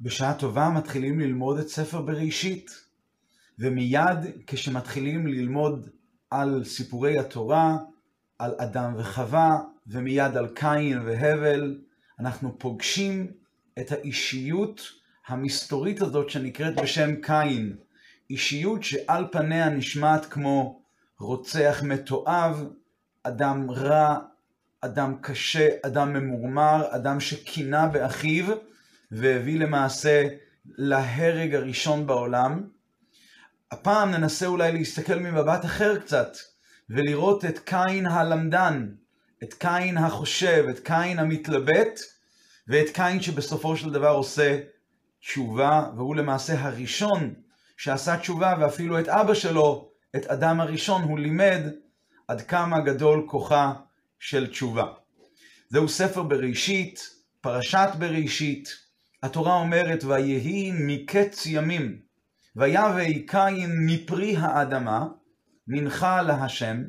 בשעה טובה מתחילים ללמוד את ספר בראשית, ומיד כשמתחילים ללמוד על סיפורי התורה, על אדם וחווה, ומיד על קין והבל, אנחנו פוגשים את האישיות המסתורית הזאת שנקראת בשם קין. אישיות שעל פניה נשמעת כמו רוצח מתועב, אדם רע, אדם קשה, אדם ממורמר, אדם שקינה באחיו והביא למעשה להרג הראשון בעולם. הפעם ננסה אולי להסתכל ממבט אחר קצת ולראות את קין הלמדן, את קין החושב, את קין המתלבט ואת קין שבסופו של דבר עושה תשובה, והוא למעשה הראשון שעשה תשובה, ואפילו את אבא שלו, את אדם הראשון, הוא לימד עד כמה גדול כוחה של תשובה. זהו ספר בראשית, פרשת בראשית. התורה אומרת, ויהי מקץ ימים, ויבא קין מפרי האדמה, מנחה להשם,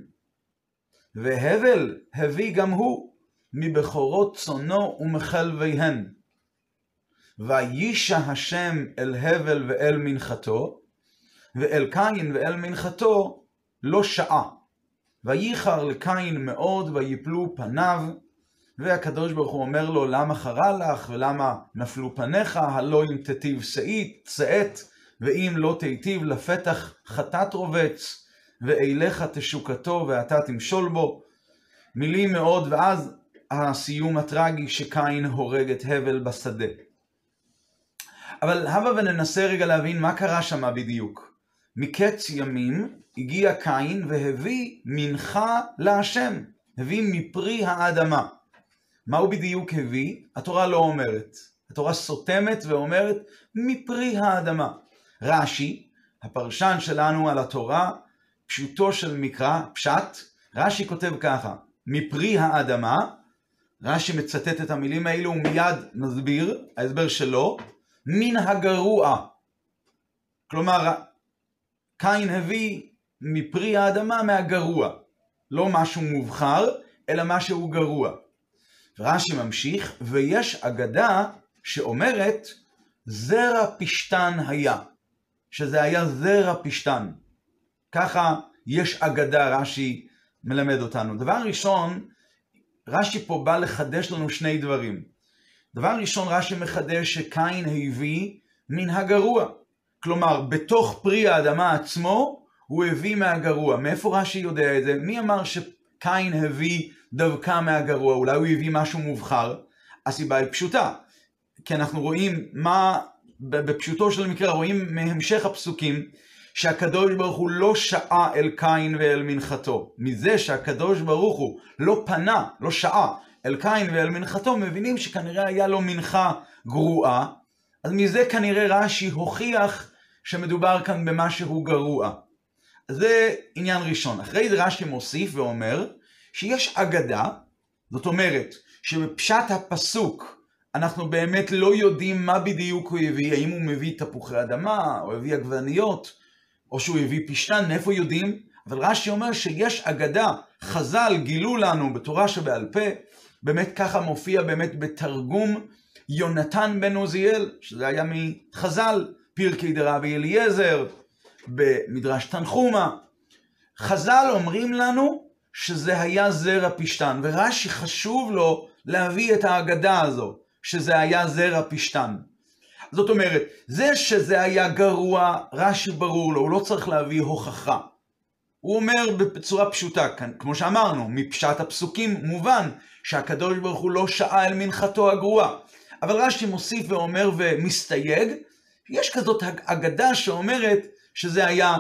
והבל הביא גם הוא מבכורות צונו ומחלביהן. וישע השם אל הבל ואל מנחתו, ואל קין ואל מנחתו לא שעה. וייחר לקין מאוד ויפלו פניו, והקדוש ברוך הוא אומר לו, למה חרה לך ולמה נפלו פניך, הלא אם תיטיב שאית, צאת, ואם לא תיטיב לפתח חטאת רובץ, ואליך תשוקתו ואתה תמשול בו. מילים מאוד, ואז הסיום הטרגי שקין הורג את הבל בשדה. אבל הבה וננסה רגע להבין מה קרה שם בדיוק. מקץ ימים הגיע קין והביא מנחה להשם, הביא מפרי האדמה. מה הוא בדיוק הביא? התורה לא אומרת. התורה סותמת ואומרת מפרי האדמה. רש"י, הפרשן שלנו על התורה, פשוטו של מקרא, פשט, רש"י כותב ככה, מפרי האדמה, רש"י מצטט את המילים האלו ומיד מסביר, ההסבר שלו, מן הגרוע. כלומר, קין הביא מפרי האדמה מהגרוע. לא משהו מובחר, אלא משהו גרוע. רש"י ממשיך, ויש אגדה שאומרת, זרע פשתן היה. שזה היה זרע פשתן. ככה יש אגדה, רש"י מלמד אותנו. דבר ראשון, רש"י פה בא לחדש לנו שני דברים. דבר ראשון, רש"י מחדש שקין הביא מן הגרוע. כלומר, בתוך פרי האדמה עצמו, הוא הביא מהגרוע. מאיפה רש"י יודע את זה? מי אמר שקין הביא דווקא מהגרוע? אולי הוא הביא משהו מובחר? הסיבה היא פשוטה. כי אנחנו רואים מה, בפשוטו של מקרה, רואים מהמשך הפסוקים, שהקדוש ברוך הוא לא שעה אל קין ואל מנחתו. מזה שהקדוש ברוך הוא לא פנה, לא שעה, אל קין ואל מנחתו, מבינים שכנראה היה לו מנחה גרועה, אז מזה כנראה רש"י הוכיח שמדובר כאן במשהו גרוע. זה עניין ראשון. אחרי זה רש"י מוסיף ואומר שיש אגדה, זאת אומרת שבפשט הפסוק אנחנו באמת לא יודעים מה בדיוק הוא הביא, האם הוא מביא תפוחי אדמה, או הביא עגבניות, או שהוא הביא פשטן, מאיפה יודעים? אבל רש"י אומר שיש אגדה, חז"ל גילו לנו בתורה שבעל פה, באמת ככה מופיע באמת בתרגום יונתן בן עוזיאל, שזה היה מחז"ל, פרקי דרבי אליעזר, במדרש תנחומה. חז"ל אומרים לנו שזה היה זרע פשתן, ורש"י חשוב לו להביא את האגדה הזו, שזה היה זרע פשתן. זאת אומרת, זה שזה היה גרוע, רש"י ברור לו, הוא לא צריך להביא הוכחה. הוא אומר בצורה פשוטה, כמו שאמרנו, מפשט הפסוקים מובן שהקדוש ברוך הוא לא שעה אל מנחתו הגרועה. אבל רש"י מוסיף ואומר ומסתייג, יש כזאת אגדה שאומרת שזה היה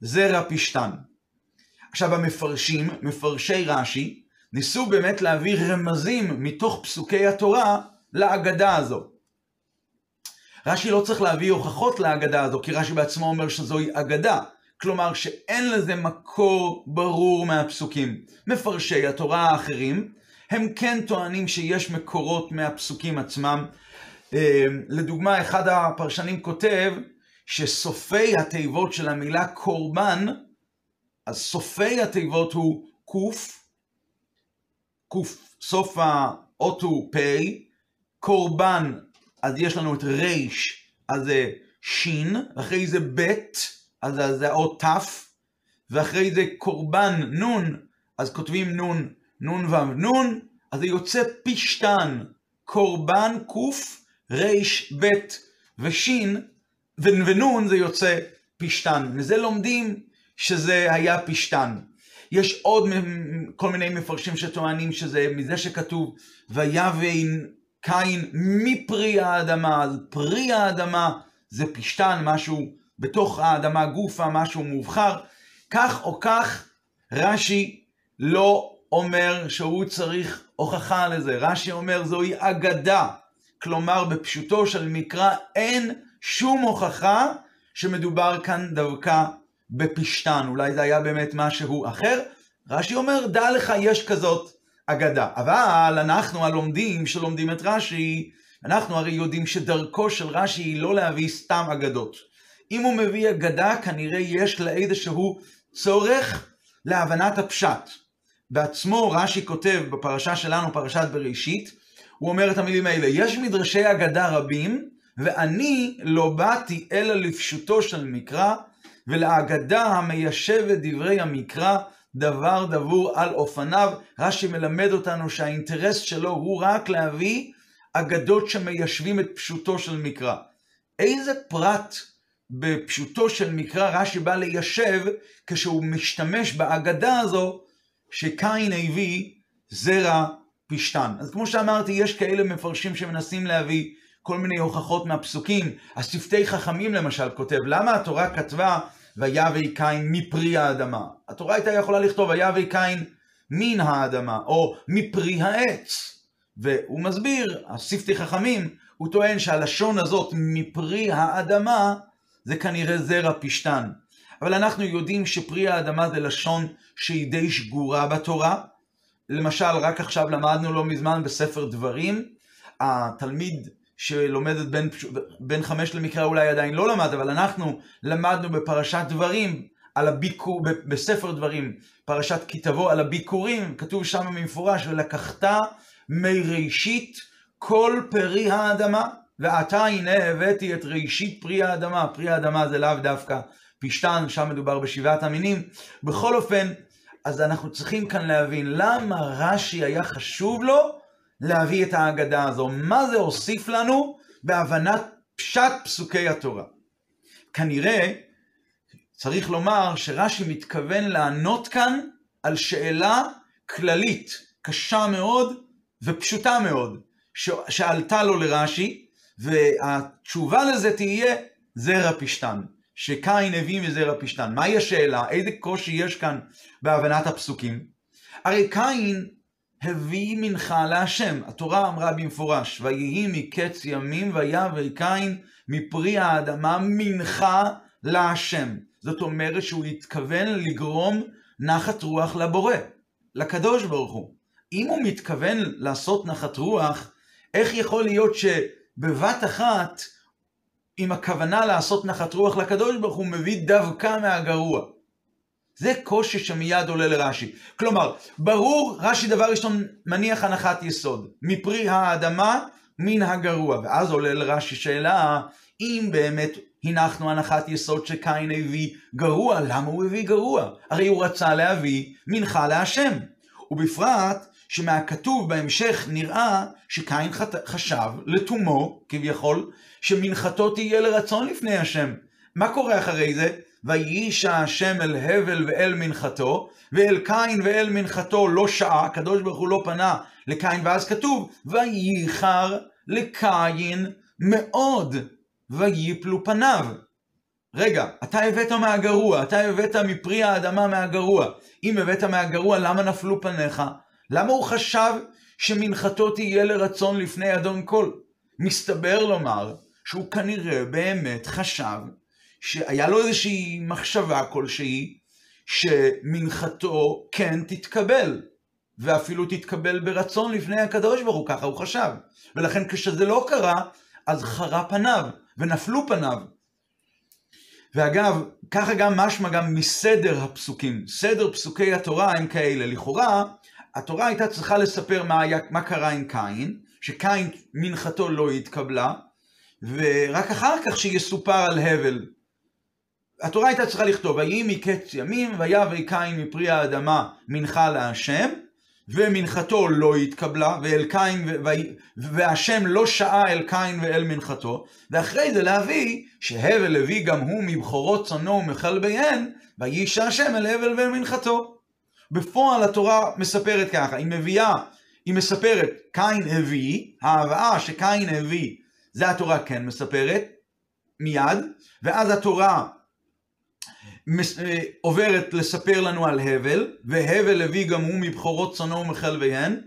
זרע פשתן. עכשיו המפרשים, מפרשי רש"י, ניסו באמת להביא רמזים מתוך פסוקי התורה לאגדה הזו. רש"י לא צריך להביא הוכחות לאגדה הזו, כי רש"י בעצמו אומר שזוהי אגדה. כלומר שאין לזה מקור ברור מהפסוקים. מפרשי התורה האחרים, הם כן טוענים שיש מקורות מהפסוקים עצמם. אה, לדוגמה, אחד הפרשנים כותב שסופי התיבות של המילה קורבן, אז סופי התיבות הוא קוף, קוף, סוף האות הוא פ', קורבן אז יש לנו את ריש, אז זה שין, אחרי זה בית, אז זה האות ת', ואחרי זה קורבן נון, אז כותבים נון, נון וו נון, אז זה יוצא פשתן, קורבן קוף, ריש, בית ושין, ונון זה יוצא פשתן. מזה לומדים שזה היה פשתן. יש עוד כל מיני מפרשים שטוענים שזה מזה שכתוב ויבן קין מפרי האדמה, אז פרי האדמה זה פשתן, משהו בתוך האדמה גופה, משהו מובחר. כך או כך, רש"י לא אומר שהוא צריך הוכחה לזה. רש"י אומר זוהי אגדה. כלומר, בפשוטו של מקרא אין שום הוכחה שמדובר כאן דווקא בפשתן. אולי זה היה באמת משהו אחר. רש"י אומר, דע לך, יש כזאת אגדה. אבל אנחנו הלומדים שלומדים את רש"י, אנחנו הרי יודעים שדרכו של רש"י היא לא להביא סתם אגדות. אם הוא מביא אגדה, כנראה יש לה איזשהו צורך להבנת הפשט. בעצמו רש"י כותב בפרשה שלנו, פרשת בראשית, הוא אומר את המילים האלה, יש מדרשי אגדה רבים, ואני לא באתי אלא לפשוטו של מקרא, ולאגדה המיישבת דברי המקרא, דבר דבור על אופניו. רש"י מלמד אותנו שהאינטרס שלו הוא רק להביא אגדות שמיישבים את פשוטו של מקרא. איזה פרט בפשוטו של מקרא רש"י בא ליישב כשהוא משתמש באגדה הזו שקין הביא זרע פשתן. אז כמו שאמרתי, יש כאלה מפרשים שמנסים להביא כל מיני הוכחות מהפסוקים. השפתי חכמים למשל כותב, למה התורה כתבה ויבא קין מפרי האדמה? התורה הייתה יכולה לכתוב ויבא קין מן האדמה, או מפרי העץ. והוא מסביר, השפתי חכמים, הוא טוען שהלשון הזאת מפרי האדמה זה כנראה זרע פשתן. אבל אנחנו יודעים שפרי האדמה זה לשון שהיא די שגורה בתורה. למשל, רק עכשיו למדנו לא מזמן בספר דברים, התלמיד שלומד את בין, בין חמש למקרא אולי עדיין לא למד, אבל אנחנו למדנו בפרשת דברים, על הביקור, בספר דברים, פרשת כי תבוא על הביקורים, כתוב שם במפורש, ולקחת מראשית כל פרי האדמה, ועתה הנה הבאתי את ראשית פרי האדמה, פרי האדמה זה לאו דווקא פשתן, שם מדובר בשבעת המינים. בכל אופן, אז אנחנו צריכים כאן להבין למה רש"י היה חשוב לו להביא את ההגדה הזו. מה זה הוסיף לנו בהבנת פשט פסוקי התורה. כנראה, צריך לומר שרש"י מתכוון לענות כאן על שאלה כללית, קשה מאוד ופשוטה מאוד, שעלתה לו לרש"י, והתשובה לזה תהיה זרע פשתן. שקין הביא מזרע פשתן. מהי השאלה? איזה קושי יש כאן בהבנת הפסוקים? הרי קין הביא מנחה להשם. התורה אמרה במפורש, ויהי מקץ ימים ויבא קין מפרי האדמה מנחה להשם. זאת אומרת שהוא התכוון לגרום נחת רוח לבורא, לקדוש ברוך הוא. אם הוא מתכוון לעשות נחת רוח, איך יכול להיות שבבת אחת עם הכוונה לעשות נחת רוח לקדוש ברוך הוא מביא דווקא מהגרוע. זה קושי שמיד עולה לרש"י. כלומר, ברור, רש"י דבר ראשון מניח הנחת יסוד, מפרי האדמה מן הגרוע. ואז עולה לרש"י שאלה, אם באמת הנחנו הנחת יסוד שקין הביא גרוע, למה הוא הביא גרוע? הרי הוא רצה להביא מנחה להשם. ובפרט שמהכתוב בהמשך נראה שקין חשב לתומו, כביכול, שמנחתו תהיה לרצון לפני השם. מה קורה אחרי זה? ויהיש השם אל הבל ואל מנחתו, ואל קין ואל מנחתו לא שעה, הקדוש ברוך הוא לא פנה לקין, ואז כתוב, וייחר לקין מאוד, ויפלו פניו. רגע, אתה הבאת מהגרוע, אתה הבאת מפרי האדמה מהגרוע. אם הבאת מהגרוע, למה נפלו פניך? למה הוא חשב שמנחתו תהיה לרצון לפני אדון כל? מסתבר לומר שהוא כנראה באמת חשב שהיה לו איזושהי מחשבה כלשהי שמנחתו כן תתקבל, ואפילו תתקבל ברצון לפני הקדוש ברוך הוא, ככה הוא חשב. ולכן כשזה לא קרה, אז חרה פניו, ונפלו פניו. ואגב, ככה גם משמע גם מסדר הפסוקים. סדר פסוקי התורה הם כאלה. לכאורה, התורה הייתה צריכה לספר מה, היה, מה קרה עם קין, שקין מנחתו לא התקבלה, ורק אחר כך שיסופר על הבל. התורה הייתה צריכה לכתוב, ויהי מקץ ימים, ויבא קין מפרי האדמה מנחה להשם, ומנחתו לא התקבלה, ואל קין, והשם לא שעה אל קין ואל מנחתו, ואחרי זה להביא שהבל הביא גם הוא מבכורות צונו ומכלביהן, ויישא השם אל הבל ואל מנחתו. בפועל התורה מספרת ככה, היא מביאה, היא מספרת, קין הביא, ההבאה שקין הביא, זה התורה כן מספרת, מיד, ואז התורה עוברת לספר לנו על הבל, והבל הביא גם הוא מבכורות צונו ומחלביהן,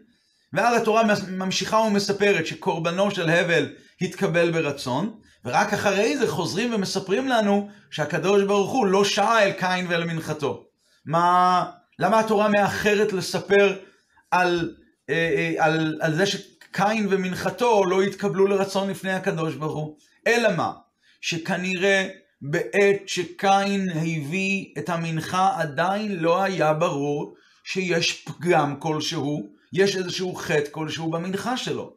ואז התורה ממשיכה ומספרת שקורבנו של הבל התקבל ברצון, ורק אחרי זה חוזרים ומספרים לנו שהקדוש ברוך הוא לא שעה אל קין ואל מנחתו. מה, למה התורה מאחרת לספר על, אה, אה, על, על זה שקין ומנחתו לא התקבלו לרצון לפני הקדוש ברוך הוא? אלא מה? שכנראה בעת שקין הביא את המנחה עדיין לא היה ברור שיש פגם כלשהו, יש איזשהו חטא כלשהו במנחה שלו.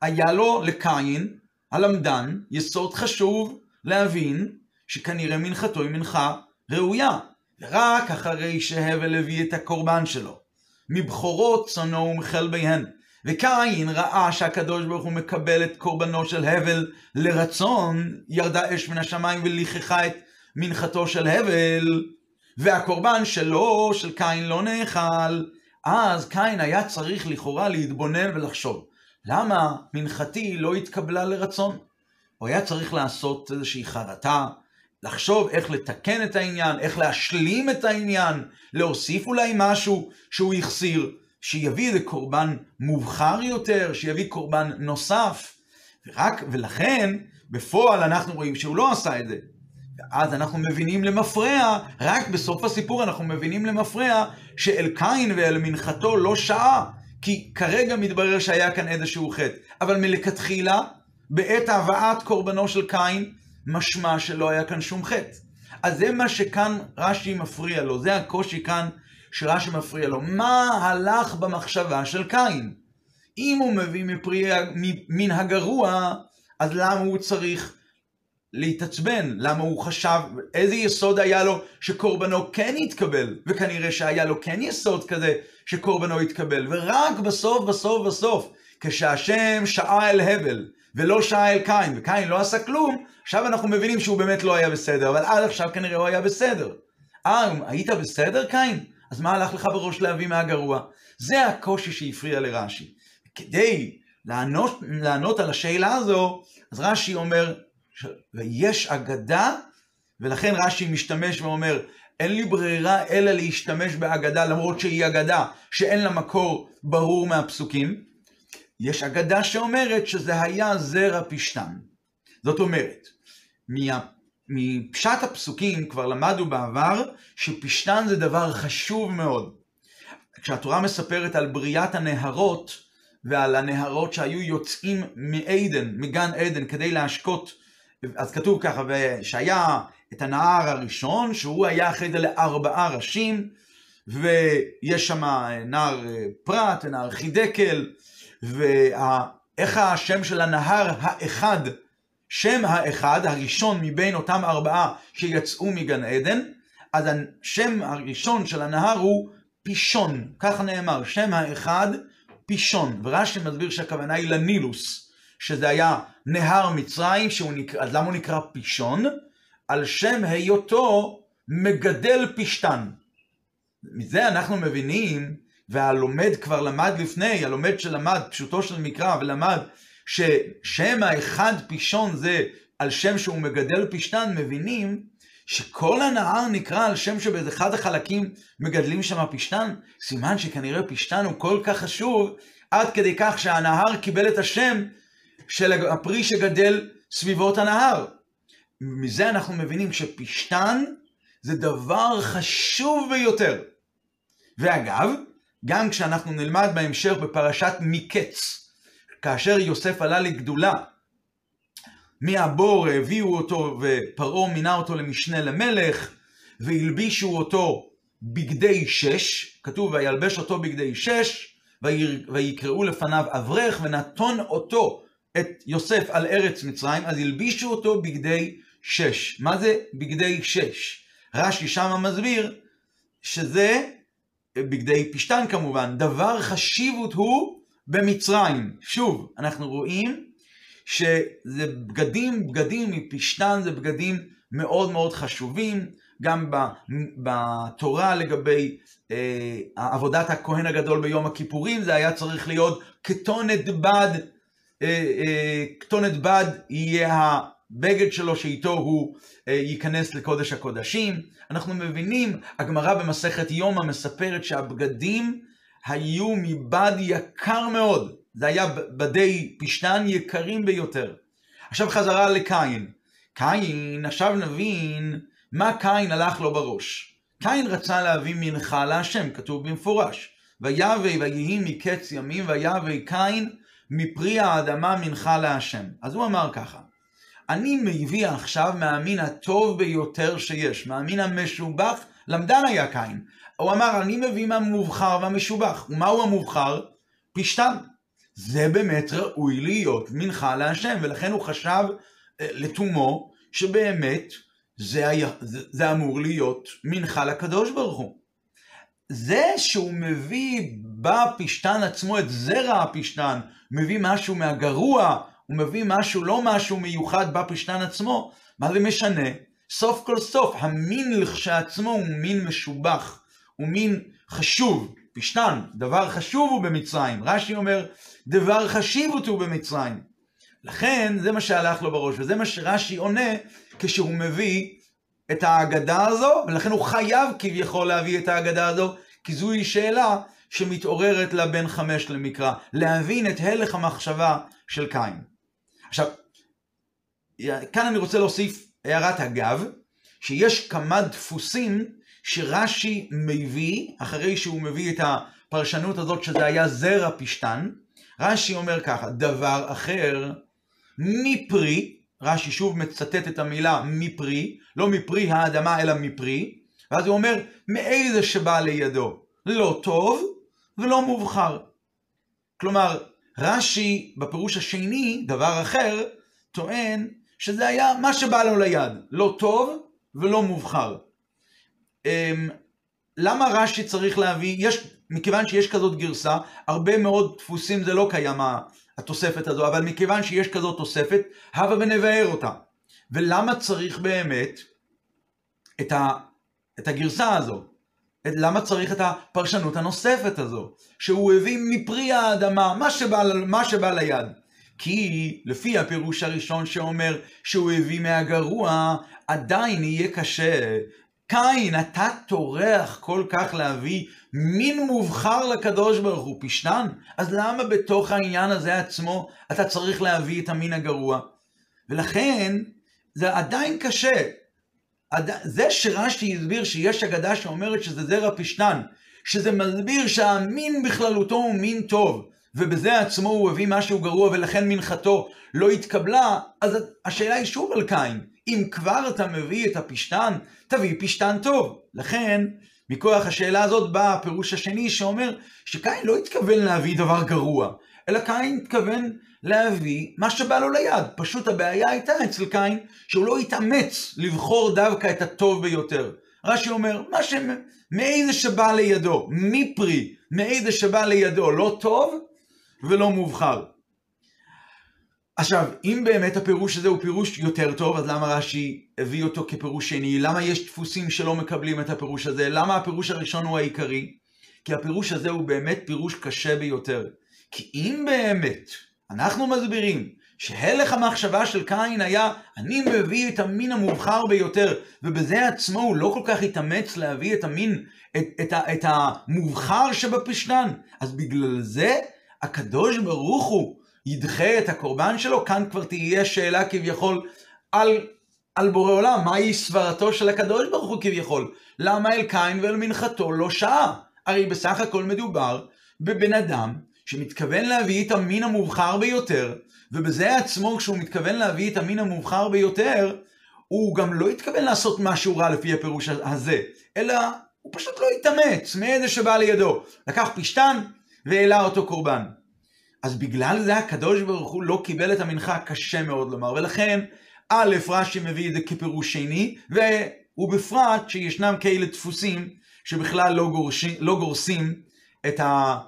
היה לו לקין, הלמדן, יסוד חשוב להבין שכנראה מנחתו היא מנחה ראויה, ורק אחרי שהבל הביא את הקורבן שלו, מבכורות צונו ומחלביהן, וקין ראה שהקדוש ברוך הוא מקבל את קורבנו של הבל לרצון, ירדה אש מן השמיים וליככה את מנחתו של הבל, והקורבן שלו, של קין, לא נאכל. אז קין היה צריך לכאורה להתבונן ולחשוב, למה מנחתי לא התקבלה לרצון? הוא היה צריך לעשות איזושהי חרטה, לחשוב איך לתקן את העניין, איך להשלים את העניין, להוסיף אולי משהו שהוא החסיר. שיביא איזה קורבן מובחר יותר, שיביא קורבן נוסף. ורק, ולכן, בפועל אנחנו רואים שהוא לא עשה את זה. ואז אנחנו מבינים למפרע, רק בסוף הסיפור אנחנו מבינים למפרע, שאל קין ואל מנחתו לא שעה, כי כרגע מתברר שהיה כאן איזשהו חטא. אבל מלכתחילה, בעת הבאת קורבנו של קין, משמע שלא היה כאן שום חטא. אז זה מה שכאן רש"י מפריע לו, זה הקושי כאן שרש"י מפריע לו, מה הלך במחשבה של קין? אם הוא מביא מפרי, מן הגרוע, אז למה הוא צריך להתעצבן? למה הוא חשב, איזה יסוד היה לו שקורבנו כן יתקבל? וכנראה שהיה לו כן יסוד כזה שקורבנו יתקבל. ורק בסוף, בסוף, בסוף, כשהשם שעה אל הבל, ולא שעה אל קין, וקין לא עשה כלום, עכשיו אנחנו מבינים שהוא באמת לא היה בסדר, אבל עד עכשיו כנראה הוא היה בסדר. אה, היית בסדר, קין? אז מה הלך לך בראש להביא מהגרוע? זה הקושי שהפריע לרש"י. כדי לענות, לענות על השאלה הזו, אז רש"י אומר, ויש אגדה, ולכן רש"י משתמש ואומר, אין לי ברירה אלא להשתמש באגדה, למרות שהיא אגדה שאין לה מקור ברור מהפסוקים. יש אגדה שאומרת שזה היה זרע פשתן. זאת אומרת, מה... מפשט הפסוקים כבר למדנו בעבר שפשתן זה דבר חשוב מאוד. כשהתורה מספרת על בריאת הנהרות ועל הנהרות שהיו יוצאים מעדן, מגן עדן, כדי להשקות, אז כתוב ככה, שהיה את הנהר הראשון, שהוא היה אחרי זה לארבעה ראשים, ויש שם נהר פרת ונהר חידקל, ואיך השם של הנהר האחד שם האחד, הראשון מבין אותם ארבעה שיצאו מגן עדן, אז השם הראשון של הנהר הוא פישון, כך נאמר, שם האחד פישון, ורש"י מסביר שהכוונה היא לנילוס, שזה היה נהר מצרים, נקרא, אז למה הוא נקרא פישון? על שם היותו מגדל פשתן. מזה אנחנו מבינים, והלומד כבר למד לפני, הלומד שלמד פשוטו של מקרא ולמד ששם האחד פישון זה על שם שהוא מגדל פשתן, מבינים שכל הנהר נקרא על שם שבאחד החלקים מגדלים שם פשתן, סימן שכנראה פשתן הוא כל כך חשוב, עד כדי כך שהנהר קיבל את השם של הפרי שגדל סביבות הנהר. מזה אנחנו מבינים שפשתן זה דבר חשוב ביותר. ואגב, גם כשאנחנו נלמד בהמשך בפרשת מקץ, כאשר יוסף עלה לגדולה, מהבור הביאו אותו ופרעה מינה אותו למשנה למלך, והלבישו אותו בגדי שש, כתוב וילבש אותו בגדי שש, ויקראו לפניו אברך, ונתון אותו את יוסף על ארץ מצרים, אז הלבישו אותו בגדי שש. מה זה בגדי שש? רש"י שמה מסביר שזה, בגדי פשתן כמובן, דבר חשיבות הוא במצרים. שוב, אנחנו רואים שזה בגדים, בגדים מפשתן זה בגדים מאוד מאוד חשובים, גם בתורה לגבי אה, עבודת הכהן הגדול ביום הכיפורים, זה היה צריך להיות כתונת בד, אה, אה, כתונת בד יהיה הבגד שלו שאיתו הוא אה, ייכנס לקודש הקודשים. אנחנו מבינים, הגמרא במסכת יומא מספרת שהבגדים היו מבד יקר מאוד. זה היה בדי פשתן יקרים ביותר. עכשיו חזרה לקין. קין, עכשיו נבין מה קין הלך לו בראש. קין רצה להביא מנחה להשם, כתוב במפורש. ויבא ויהי מקץ ימים, ויבא קין מפרי האדמה מנחה להשם. אז הוא אמר ככה, אני מביא עכשיו מהמין הטוב ביותר שיש, מהמין המשובח, למדן היה קין. הוא אמר, אני מביא מהמובחר והמשובח. ומהו המובחר? פשתן. זה באמת ראוי להיות מנחה להשם, ולכן הוא חשב אה, לתומו שבאמת זה, היה, זה, זה אמור להיות מנחה לקדוש ברוך הוא. זה שהוא מביא בפשתן עצמו את זרע הפשתן, מביא משהו מהגרוע, הוא מביא משהו, לא משהו מיוחד בפשתן עצמו, מה זה משנה? סוף כל סוף, המין לכשעצמו הוא מין משובח, הוא מין חשוב. פשתן, דבר חשוב הוא במצרים. רש"י אומר, דבר חשיבות הוא במצרים. לכן, זה מה שהלך לו בראש, וזה מה שרש"י עונה כשהוא מביא את ההגדה הזו, ולכן הוא חייב כביכול להביא את ההגדה הזו, כי זוהי שאלה שמתעוררת לה בין חמש למקרא, להבין את הלך המחשבה של קין. עכשיו, כאן אני רוצה להוסיף הערת אגב, שיש כמה דפוסים שרש"י מביא, אחרי שהוא מביא את הפרשנות הזאת שזה היה זרע פשתן, רש"י אומר ככה, דבר אחר מפרי, רש"י שוב מצטט את המילה מפרי, לא מפרי האדמה אלא מפרי, ואז הוא אומר, מאיזה שבא לידו, לא טוב ולא מובחר. כלומר, רש"י בפירוש השני, דבר אחר, טוען שזה היה מה שבא לו ליד, לא טוב ולא מובחר. אמ, למה רש"י צריך להביא, יש, מכיוון שיש כזאת גרסה, הרבה מאוד דפוסים זה לא קיים התוספת הזו, אבל מכיוון שיש כזאת תוספת, הבה ונבאר אותה. ולמה צריך באמת את, ה, את הגרסה הזו? למה צריך את הפרשנות הנוספת הזו? שהוא הביא מפרי האדמה, מה שבא, מה שבא ליד. כי לפי הפירוש הראשון שאומר שהוא הביא מהגרוע, עדיין יהיה קשה. קין, אתה טורח כל כך להביא מין מובחר לקדוש ברוך הוא, פשטן? אז למה בתוך העניין הזה עצמו אתה צריך להביא את המין הגרוע? ולכן, זה עדיין קשה. זה שרש"י הסביר שיש אגדה שאומרת שזה זרע פשטן, שזה מסביר שהמין בכללותו הוא מין טוב, ובזה עצמו הוא הביא משהו גרוע ולכן מנחתו לא התקבלה, אז השאלה היא שוב על קין. אם כבר אתה מביא את הפשטן, תביא פשטן טוב. לכן, מכוח השאלה הזאת בא הפירוש השני שאומר שקין לא התכוון להביא דבר גרוע, אלא קין התכוון להביא מה שבא לו ליד. פשוט הבעיה הייתה אצל קין שהוא לא התאמץ לבחור דווקא את הטוב ביותר. רש"י אומר, מה ש... מאיזה שבא לידו, מפרי, מאיזה שבא לידו, לא טוב ולא מובחר. עכשיו, אם באמת הפירוש הזה הוא פירוש יותר טוב, אז למה רש"י הביא אותו כפירוש שני? למה יש דפוסים שלא מקבלים את הפירוש הזה? למה הפירוש הראשון הוא העיקרי? כי הפירוש הזה הוא באמת פירוש קשה ביותר. כי אם באמת אנחנו מסבירים שהלך המחשבה של קין היה, אני מביא את המין המובחר ביותר, ובזה עצמו הוא לא כל כך התאמץ להביא את המין, את, את, את, המובחר שבפשטן, אז בגלל זה הקדוש ברוך הוא ידחה את הקורבן שלו, כאן כבר תהיה שאלה כביכול על, על בורא עולם, מהי סברתו של הקדוש ברוך הוא כביכול? למה אל קין ואל מנחתו לא שעה? הרי בסך הכל מדובר בבן אדם שמתכוון להביא את המין המובחר ביותר, ובזה עצמו כשהוא מתכוון להביא את המין המובחר ביותר, הוא גם לא התכוון לעשות משהו רע לפי הפירוש הזה, אלא הוא פשוט לא התאמץ מאיזה שבא לידו. לקח פשטן והעלה אותו קורבן. אז בגלל זה הקדוש ברוך הוא לא קיבל את המנחה, קשה מאוד לומר, ולכן א', רש"י מביא את זה כפירוש שני, ובפרט שישנם כאלה דפוסים שבכלל לא, גורשים, לא גורסים את, ה,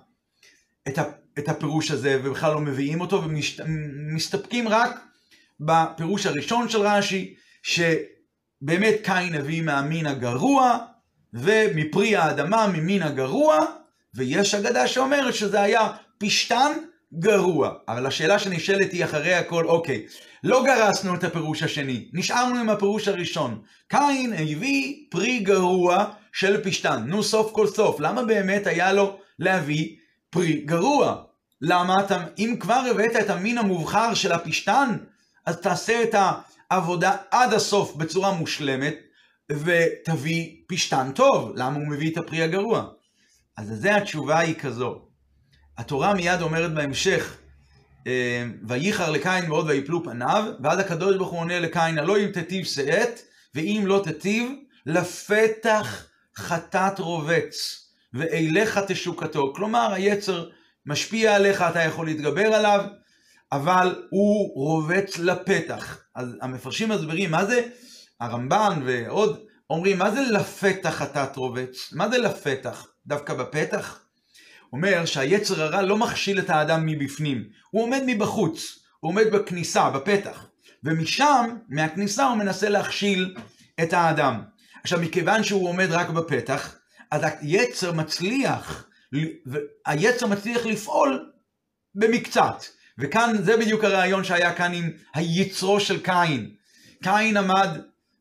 את, ה, את הפירוש הזה, ובכלל לא מביאים אותו, ומסתפקים רק בפירוש הראשון של רש"י, שבאמת קין הביא מהמין הגרוע, ומפרי האדמה ממין הגרוע, ויש אגדה שאומרת שזה היה פשטן גרוע. אבל השאלה שנשאלת היא אחרי הכל, אוקיי, לא גרסנו את הפירוש השני, נשארנו עם הפירוש הראשון. קין הביא פרי גרוע של פשטן. נו, סוף כל סוף, למה באמת היה לו להביא פרי גרוע? למה אתה, אם כבר הבאת את המין המובחר של הפשטן, אז תעשה את העבודה עד הסוף בצורה מושלמת, ותביא פשטן טוב. למה הוא מביא את הפרי הגרוע? אז זה התשובה היא כזו. התורה מיד אומרת בהמשך, אה, וייחר לקין מאוד ויפלו פניו, ואז הקדוש ברוך הוא עונה לקין, הלא אם תטיב שאת, ואם לא תטיב, לפתח חטאת רובץ, ואליך תשוקתו. כלומר, היצר משפיע עליך, אתה יכול להתגבר עליו, אבל הוא רובץ לפתח. אז המפרשים מסבירים מה זה, הרמב"ן ועוד אומרים, מה זה לפתח חטאת רובץ? מה זה לפתח? דווקא בפתח? אומר שהיצר הרע לא מכשיל את האדם מבפנים, הוא עומד מבחוץ, הוא עומד בכניסה, בפתח, ומשם, מהכניסה הוא מנסה להכשיל את האדם. עכשיו, מכיוון שהוא עומד רק בפתח, אז היצר מצליח, היצר מצליח לפעול במקצת. וכאן, זה בדיוק הרעיון שהיה כאן עם היצרו של קין. קין עמד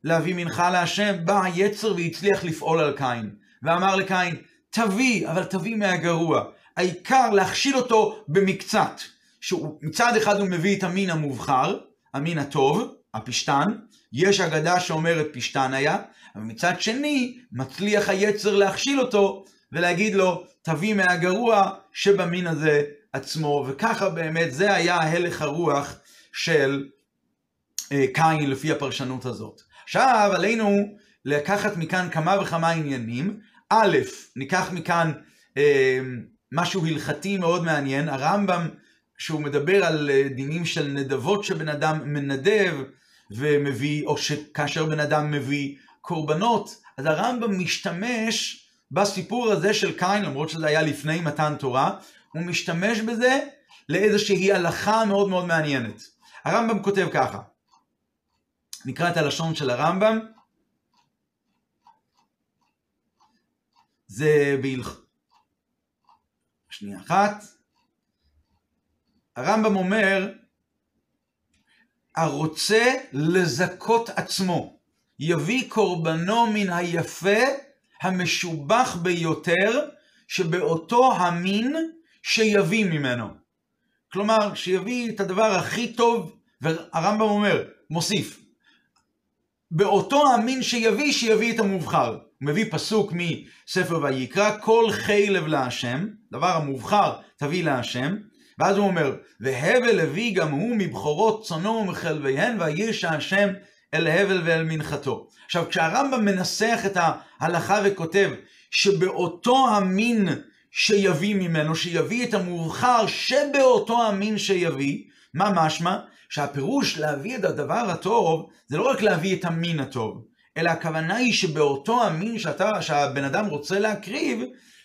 להביא מנחה להשם, בא היצר והצליח לפעול על קין. ואמר לקין, תביא, אבל תביא מהגרוע. העיקר להכשיל אותו במקצת. שמצד אחד הוא מביא את המין המובחר, המין הטוב, הפשטן, יש אגדה שאומרת פשטן היה, אבל מצד שני מצליח היצר להכשיל אותו ולהגיד לו תביא מהגרוע שבמין הזה עצמו, וככה באמת זה היה הלך הרוח של אה, קין לפי הפרשנות הזאת. עכשיו עלינו לקחת מכאן כמה וכמה עניינים. א', ניקח מכאן אה, משהו הלכתי מאוד מעניין, הרמב"ם, שהוא מדבר על אה, דינים של נדבות שבן אדם מנדב ומביא, או שכאשר בן אדם מביא קורבנות, אז הרמב"ם משתמש בסיפור הזה של קין, למרות שזה היה לפני מתן תורה, הוא משתמש בזה לאיזושהי הלכה מאוד מאוד מעניינת. הרמב"ם כותב ככה, נקרא את הלשון של הרמב"ם, זה בהלכ... שנייה אחת. הרמב"ם אומר, הרוצה לזכות עצמו, יביא קורבנו מן היפה המשובח ביותר, שבאותו המין שיביא ממנו. כלומר, שיביא את הדבר הכי טוב, והרמב"ם אומר, מוסיף, באותו המין שיביא, שיביא את המובחר. הוא מביא פסוק מספר ויקרא, כל חלב להשם, דבר המובחר תביא להשם, ואז הוא אומר, והבל הביא גם הוא מבכורות צונו ומחלביהן, ויש השם אל הבל ואל מנחתו. עכשיו, כשהרמב"ם מנסח את ההלכה וכותב שבאותו המין שיביא ממנו, שיביא את המובחר שבאותו המין שיביא, מה משמע? שהפירוש להביא את הדבר הטוב, זה לא רק להביא את המין הטוב, אלא הכוונה היא שבאותו המין שאתה, שהבן אדם רוצה להקריב,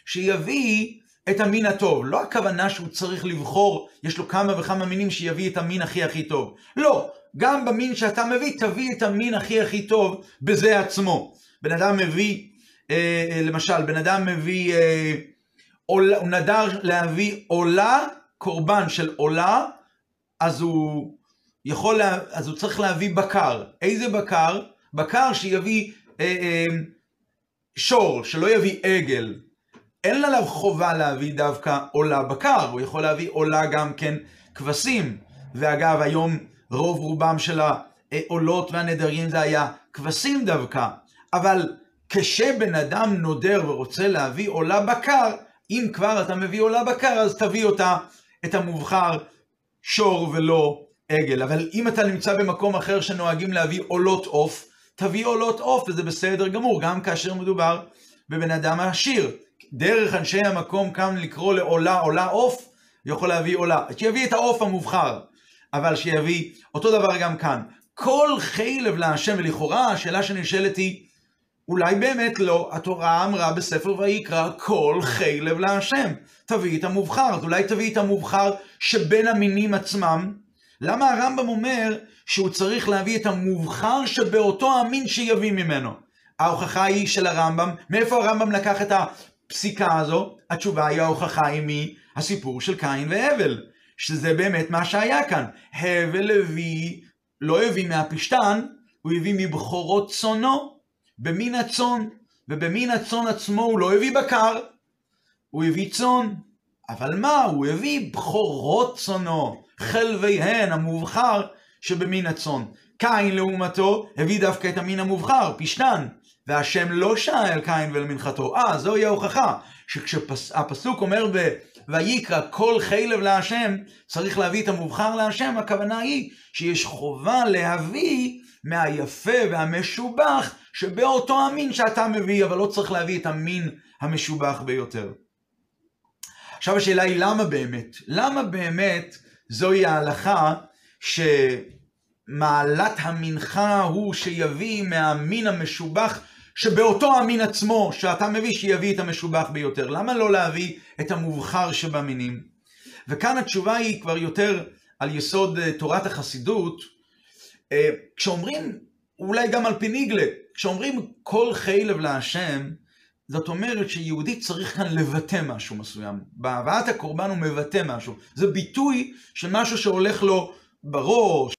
שיביא את המין הטוב. לא הכוונה שהוא צריך לבחור, יש לו כמה וכמה מינים שיביא את המין הכי הכי טוב. לא, גם במין שאתה מביא, תביא את המין הכי הכי טוב בזה עצמו. בן אדם מביא, אה, אה למשל, בן אדם מביא, אה, עול, הוא נדר להביא עולה, קורבן של עולה, אז הוא יכול, לה, אז הוא צריך להביא בקר. איזה בקר? בקר שיביא אה, אה, שור, שלא יביא עגל. אין עליו חובה להביא דווקא עולה בקר, הוא יכול להביא עולה גם כן כבשים. ואגב, היום רוב רובם של העולות והנדרים זה היה כבשים דווקא. אבל כשבן אדם נודר ורוצה להביא עולה בקר, אם כבר אתה מביא עולה בקר, אז תביא אותה, את המובחר, שור ולא עגל. אבל אם אתה נמצא במקום אחר שנוהגים להביא עולות עוף, תביא עולות עוף, וזה בסדר גמור, גם כאשר מדובר בבן אדם עשיר. דרך אנשי המקום כאן לקרוא לעולה עולה עוף, יכול להביא עולה, שיביא את העוף המובחר, אבל שיביא, אותו דבר גם כאן. כל חלב להשם, ולכאורה השאלה שנשאלת היא, אולי באמת לא, התורה אמרה בספר ויקרא, כל חלב להשם. תביא את המובחר, אולי תביא את המובחר שבין המינים עצמם. למה הרמב"ם אומר שהוא צריך להביא את המובחר שבאותו המין שיביא ממנו? ההוכחה היא של הרמב"ם, מאיפה הרמב"ם לקח את הפסיקה הזו? התשובה היא ההוכחה היא מהסיפור של קין והבל, שזה באמת מה שהיה כאן. הבל הביא, לא הביא מהפשתן, הוא הביא מבכורות צונו, במין הצאן, ובמין הצאן עצמו הוא לא הביא בקר, הוא הביא צאן. אבל מה? הוא הביא בכורות צאנו, חלביהן, המובחר שבמין הצאן. קין לעומתו הביא דווקא את המין המובחר, פשתן. והשם לא שאל אל קין ואל מנחתו. אה, זוהי ההוכחה, שכשהפסוק אומר ב... ויקרא כל חלב להשם, צריך להביא את המובחר להשם, הכוונה היא שיש חובה להביא מהיפה והמשובח שבאותו המין שאתה מביא, אבל לא צריך להביא את המין המשובח ביותר. עכשיו השאלה היא למה באמת? למה באמת זוהי ההלכה שמעלת המנחה הוא שיביא מהמין המשובח שבאותו המין עצמו שאתה מביא, שיביא את המשובח ביותר. למה לא להביא את המובחר שבמינים? וכאן התשובה היא כבר יותר על יסוד אה, תורת החסידות. אה, כשאומרים, אולי גם על פי ניגלה, כשאומרים כל חלב להשם, זאת אומרת שיהודי צריך כאן לבטא משהו מסוים. בהבאת הקורבן הוא מבטא משהו. זה ביטוי של משהו שהולך לו בראש.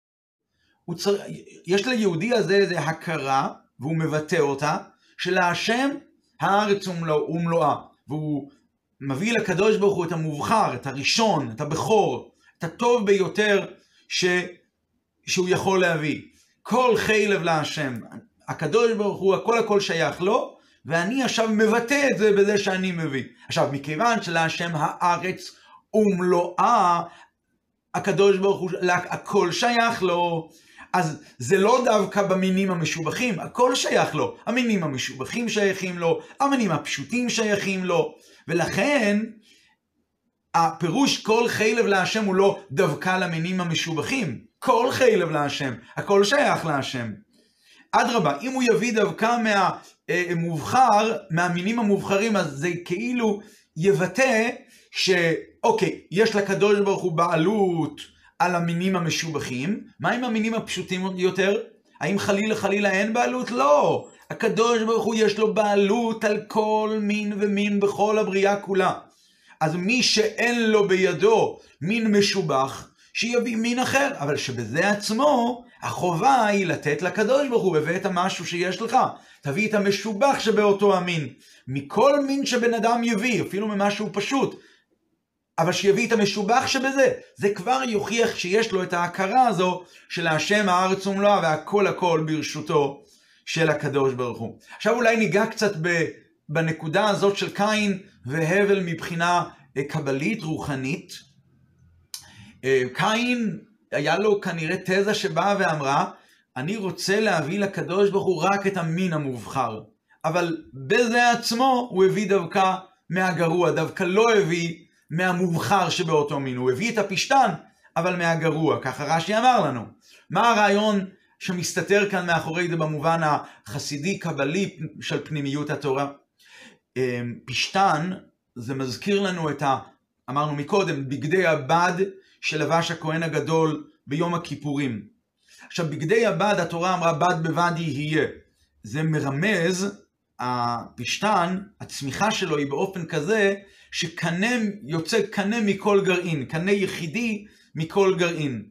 צר... יש ליהודי הזה איזו הכרה והוא מבטא אותה, שלהשם הארץ ומלואה, והוא מביא לקדוש ברוך הוא את המובחר, את הראשון, את הבכור, את הטוב ביותר ש... שהוא יכול להביא. כל חלב להשם, הקדוש ברוך הוא, הכל הכל שייך לו, ואני עכשיו מבטא את זה בזה שאני מביא. עכשיו, מכיוון שלהשם הארץ ומלואה, הקדוש ברוך הוא, הכל שייך לו, אז זה לא דווקא במינים המשובחים, הכל שייך לו. המינים המשובחים שייכים לו, המינים הפשוטים שייכים לו, ולכן הפירוש כל חלב להשם הוא לא דווקא למינים המשובחים. כל חלב להשם, הכל שייך להשם. אדרבה, אם הוא יביא דווקא מהמובחר, מהמינים המובחרים, אז זה כאילו יבטא שאוקיי, יש לקדוש ברוך הוא בעלות, על המינים המשובחים, מה עם המינים הפשוטים יותר? האם חלילה חלילה אין בעלות? לא. הקדוש ברוך הוא יש לו בעלות על כל מין ומין בכל הבריאה כולה. אז מי שאין לו בידו מין משובח, שיביא מין אחר, אבל שבזה עצמו החובה היא לתת לקדוש ברוך הוא, הבאת משהו שיש לך, תביא את המשובח שבאותו המין. מכל מין שבן אדם יביא, אפילו ממשהו פשוט, אבל שיביא את המשובח שבזה. זה כבר יוכיח שיש לו את ההכרה הזו של השם הארץ ומלואה והכל הכל ברשותו של הקדוש ברוך הוא. עכשיו אולי ניגע קצת בנקודה הזאת של קין והבל מבחינה אה, קבלית, רוחנית. אה, קין, היה לו כנראה תזה שבאה ואמרה, אני רוצה להביא לקדוש ברוך הוא רק את המין המובחר. אבל בזה עצמו הוא הביא דווקא מהגרוע, דווקא לא הביא מהמובחר שבאותו מין. הוא הביא את הפשתן, אבל מהגרוע, ככה רש"י אמר לנו. מה הרעיון שמסתתר כאן מאחורי זה במובן החסידי-קבלי של פנימיות התורה? אמ, פשתן, זה מזכיר לנו את ה... אמרנו מקודם, בגדי הבד שלבש הכהן הגדול ביום הכיפורים. עכשיו, בגדי הבד, התורה אמרה בד בבד יהיה. זה מרמז, הפשתן, הצמיחה שלו היא באופן כזה שקנה, יוצא קנה מכל גרעין, קנה יחידי מכל גרעין.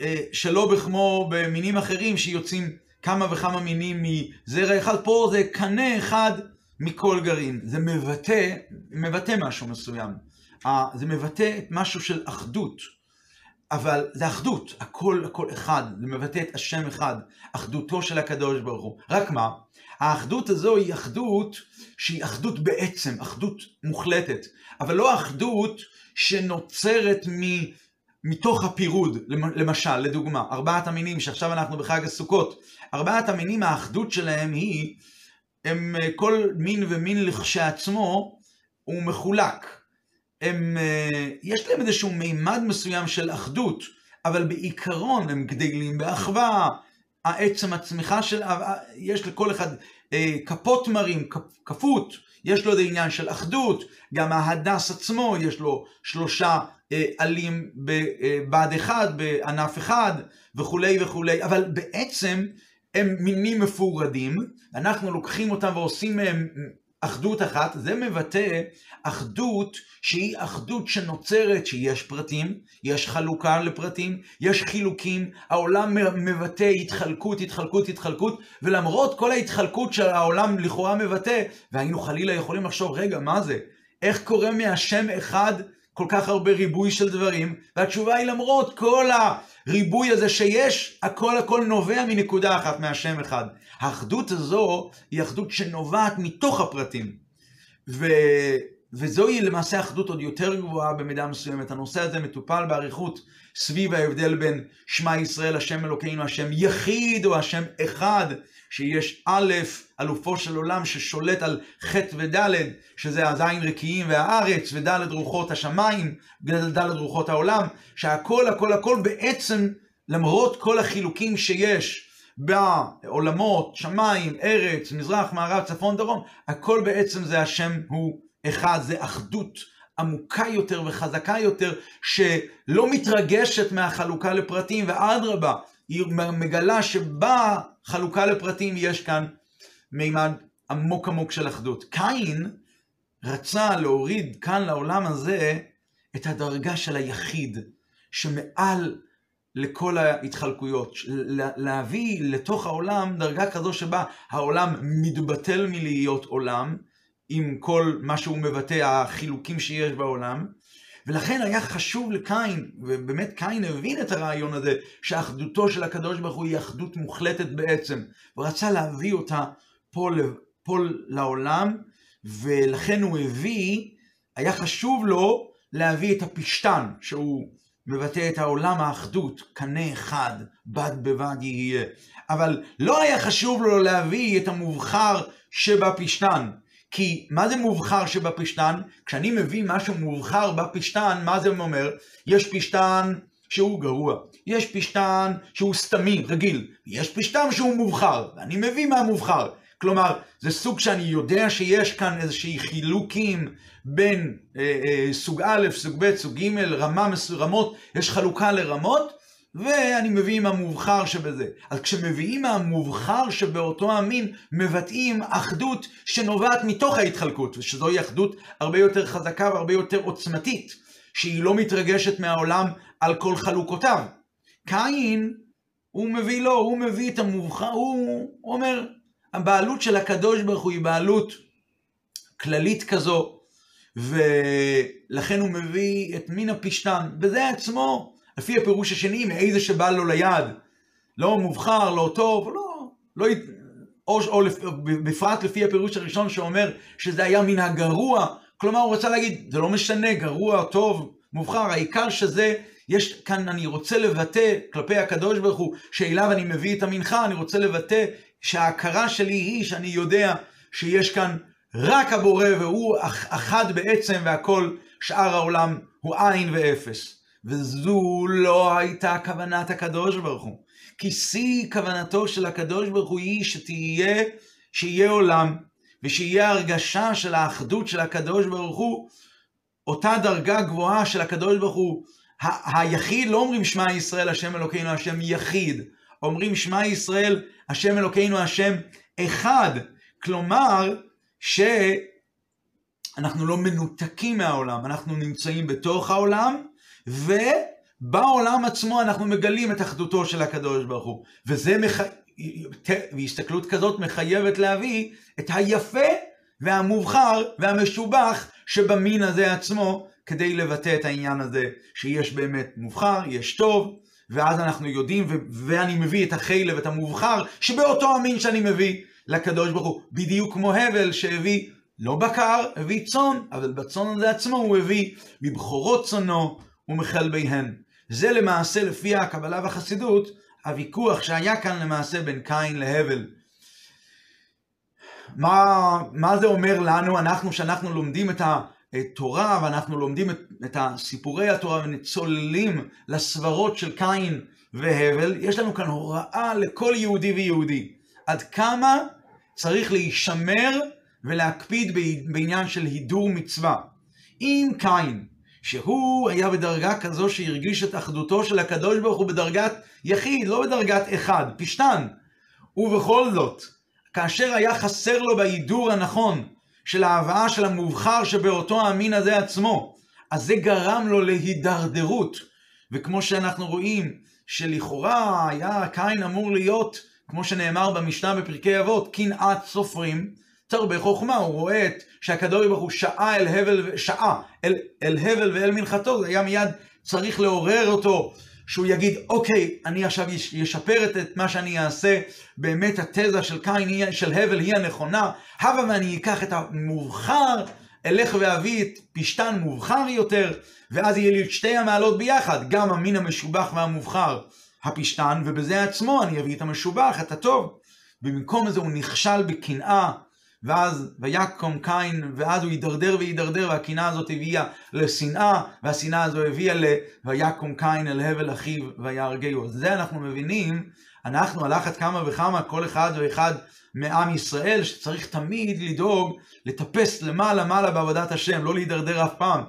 אה, שלא כמו במינים אחרים שיוצאים כמה וכמה מינים מזרע אחד, פה זה קנה אחד מכל גרעין. זה מבטא, מבטא משהו מסוים. זה מבטא משהו של אחדות. אבל זה אחדות, הכל הכל אחד, זה מבטא את השם אחד, אחדותו של הקדוש ברוך הוא. רק מה? האחדות הזו היא אחדות שהיא אחדות בעצם, אחדות מוחלטת, אבל לא אחדות שנוצרת מ... מתוך הפירוד, למשל, לדוגמה, ארבעת המינים שעכשיו אנחנו בחג הסוכות, ארבעת המינים האחדות שלהם היא, הם כל מין ומין לכשעצמו הוא מחולק. הם, אה, יש להם איזשהו מימד מסוים של אחדות, אבל בעיקרון הם גדלים באחווה, העצם הצמיחה של, יש לכל אחד אה, כפות מרים, כפות, יש לו איזה עניין של אחדות, גם ההדס עצמו יש לו שלושה אה, עלים בבד אחד, בענף אחד, וכולי וכולי, אבל בעצם הם מינים מפורדים, אנחנו לוקחים אותם ועושים מהם אחדות אחת, זה מבטא אחדות שהיא אחדות שנוצרת, שיש פרטים, יש חלוקה לפרטים, יש חילוקים, העולם מבטא התחלקות, התחלקות, התחלקות, ולמרות כל ההתחלקות שהעולם לכאורה מבטא, והיינו חלילה יכולים לחשוב, רגע, מה זה? איך קורה מהשם אחד כל כך הרבה ריבוי של דברים? והתשובה היא למרות כל הריבוי הזה שיש, הכל הכל נובע מנקודה אחת, מהשם אחד. האחדות הזו היא אחדות שנובעת מתוך הפרטים. ו... וזוהי למעשה אחדות עוד יותר גבוהה במידה מסוימת. הנושא הזה מטופל באריכות סביב ההבדל בין שמע ישראל, השם אלוקינו, השם יחיד או השם אחד, שיש א', אלופו של עולם ששולט על ח' וד', שזה הזין רקיעים והארץ, וד' רוחות השמיים, ד' רוחות העולם, שהכל הכל הכל בעצם, למרות כל החילוקים שיש, בעולמות, שמיים, ארץ, מזרח, מערב, צפון, דרום, הכל בעצם זה השם הוא אחד, זה אחדות עמוקה יותר וחזקה יותר, שלא מתרגשת מהחלוקה לפרטים, ואדרבה, היא מגלה שבחלוקה לפרטים יש כאן מימד עמוק עמוק של אחדות. קין רצה להוריד כאן לעולם הזה את הדרגה של היחיד, שמעל לכל ההתחלקויות, להביא לתוך העולם דרגה כזו שבה העולם מתבטל מלהיות עולם, עם כל מה שהוא מבטא, החילוקים שיש בעולם, ולכן היה חשוב לקין, ובאמת קין הבין את הרעיון הזה, שאחדותו של הקדוש ברוך הוא היא אחדות מוחלטת בעצם, ורצה להביא אותה פה, פה לעולם, ולכן הוא הביא, היה חשוב לו להביא את הפשתן, שהוא מבטא את העולם האחדות, קנה אחד, בד בבד יהיה. אבל לא היה חשוב לו להביא את המובחר שבפשתן. כי מה זה מובחר שבפשתן? כשאני מביא משהו מובחר בפשתן, מה זה אומר? יש פשתן שהוא גרוע, יש פשתן שהוא סתמי, רגיל, יש פשתן שהוא מובחר, ואני מביא מהמובחר. כלומר, זה סוג שאני יודע שיש כאן איזושהי חילוקים בין אה, אה, סוג א', סוג ב', סוג ג', רמה מסוימות, יש חלוקה לרמות, ואני מביא עם המובחר שבזה. אז כשמביאים מהמובחר שבאותו המין, מבטאים אחדות שנובעת מתוך ההתחלקות, ושזוהי אחדות הרבה יותר חזקה והרבה יותר עוצמתית, שהיא לא מתרגשת מהעולם על כל חלוקותיו. קין, הוא מביא לו, הוא מביא את המובחר, הוא אומר, הבעלות של הקדוש ברוך הוא היא בעלות כללית כזו, ולכן הוא מביא את מין הפשתן, וזה עצמו, לפי הפירוש השני, מאיזה שבא לו ליד, לא מובחר, לא טוב, לא, לא, או, או בפרט לפי הפירוש הראשון שאומר שזה היה מן הגרוע, כלומר הוא רצה להגיד, זה לא משנה, גרוע, טוב, מובחר, העיקר שזה, יש כאן, אני רוצה לבטא כלפי הקדוש ברוך הוא, שאליו אני מביא את המנחה, אני רוצה לבטא שההכרה שלי היא שאני יודע שיש כאן רק הבורא והוא אחד בעצם והכל שאר העולם הוא עין ואפס. וזו לא הייתה כוונת הקדוש ברוך הוא. כי שיא כוונתו של הקדוש ברוך הוא היא שתהיה, שיהיה עולם, ושיהיה הרגשה של האחדות של הקדוש ברוך הוא, אותה דרגה גבוהה של הקדוש ברוך הוא. היחיד, לא אומרים שמע ישראל השם אלוקינו השם יחיד, אומרים שמע ישראל השם אלוקינו השם אחד. כלומר, שאנחנו לא מנותקים מהעולם, אנחנו נמצאים בתוך העולם, ובעולם עצמו אנחנו מגלים את אחדותו של הקדוש ברוך הוא. וזה מח... והסתכלות כזאת מחייבת להביא את היפה והמובחר והמשובח שבמין הזה עצמו, כדי לבטא את העניין הזה שיש באמת מובחר, יש טוב, ואז אנחנו יודעים, ו- ואני מביא את החלב, את המובחר, שבאותו המין שאני מביא לקדוש ברוך הוא, בדיוק כמו הבל שהביא לא בקר, הביא צאן, אבל בצאן הזה עצמו הוא הביא מבכורות צאנו ומכלביהן. זה למעשה, לפי הקבלה והחסידות, הוויכוח שהיה כאן למעשה בין קין להבל. מה, מה זה אומר לנו, אנחנו, שאנחנו לומדים את תורה ואנחנו לומדים את, את סיפורי התורה וצוללים לסברות של קין והבל, יש לנו כאן הוראה לכל יהודי ויהודי. עד כמה צריך להישמר ולהקפיד בעניין של הידור מצווה. אם קין, שהוא היה בדרגה כזו שהרגיש את אחדותו של הקדוש ברוך הוא בדרגת יחיד, לא בדרגת אחד, פשטן, ובכל זאת, כאשר היה חסר לו בהידור הנכון של ההבאה של המובחר שבאותו המין הזה עצמו, אז זה גרם לו להידרדרות. וכמו שאנחנו רואים, שלכאורה היה קין אמור להיות, כמו שנאמר במשנה בפרקי אבות, קנאת סופרים, תרבה חוכמה, הוא רואה את שהקדוש ברוך הוא שעה אל הבל, שעה אל, אל הבל ואל מנחתו, זה היה מיד צריך לעורר אותו שהוא יגיד, אוקיי, אני עכשיו אשפר את, את מה שאני אעשה, באמת התזה של קין, של הבל היא הנכונה, הבה ואני אקח את המובחר, אלך ואביא את פשתן מובחר יותר, ואז יהיה לי את שתי המעלות ביחד, גם המין המשובח והמובחר, הפשתן, ובזה עצמו אני אביא את המשובח, את הטוב. במקום זה הוא נכשל בקנאה, ואז ויקום קין, ואז הוא יידרדר ויידרדר, והקנאה הזאת הביאה לשנאה, והשנאה הזו הביאה ל... ויקום קין אל הבל אחיו ויהרגהו. אז זה אנחנו מבינים, אנחנו על אחת כמה וכמה, כל אחד ואחד מעם ישראל, שצריך תמיד לדאוג לטפס למעלה מעלה בעבודת השם, לא להידרדר אף פעם.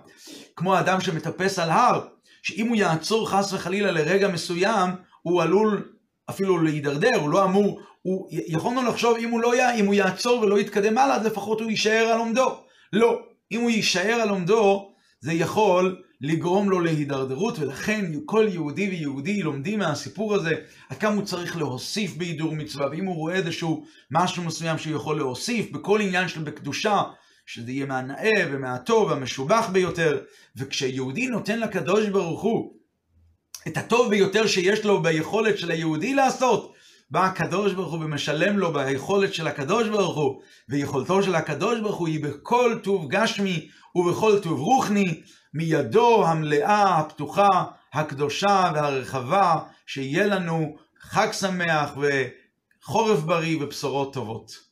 כמו אדם שמטפס על הר, שאם הוא יעצור חס וחלילה לרגע מסוים, הוא עלול אפילו להידרדר, הוא לא אמור, הוא, יכולנו לחשוב אם הוא, לא י, אם הוא יעצור ולא יתקדם הלאה, אז לפחות הוא יישאר על עומדו. לא, אם הוא יישאר על עומדו, זה יכול לגרום לו להידרדרות, ולכן כל יהודי ויהודי לומדים מהסיפור הזה עד כמה הוא צריך להוסיף בהידור מצווה, ואם הוא רואה איזשהו משהו מסוים שהוא יכול להוסיף בכל עניין של בקדושה, שזה יהיה מהנאה ומהטוב והמשובח ביותר, וכשיהודי נותן לקדוש ברוך הוא את הטוב ביותר שיש לו ביכולת של היהודי לעשות, בא הקדוש ברוך הוא ומשלם לו ביכולת של הקדוש ברוך הוא, ויכולתו של הקדוש ברוך הוא היא בכל טוב גשמי ובכל טוב רוחני, מידו המלאה, הפתוחה, הקדושה והרחבה, שיהיה לנו חג שמח וחורף בריא ובשורות טובות.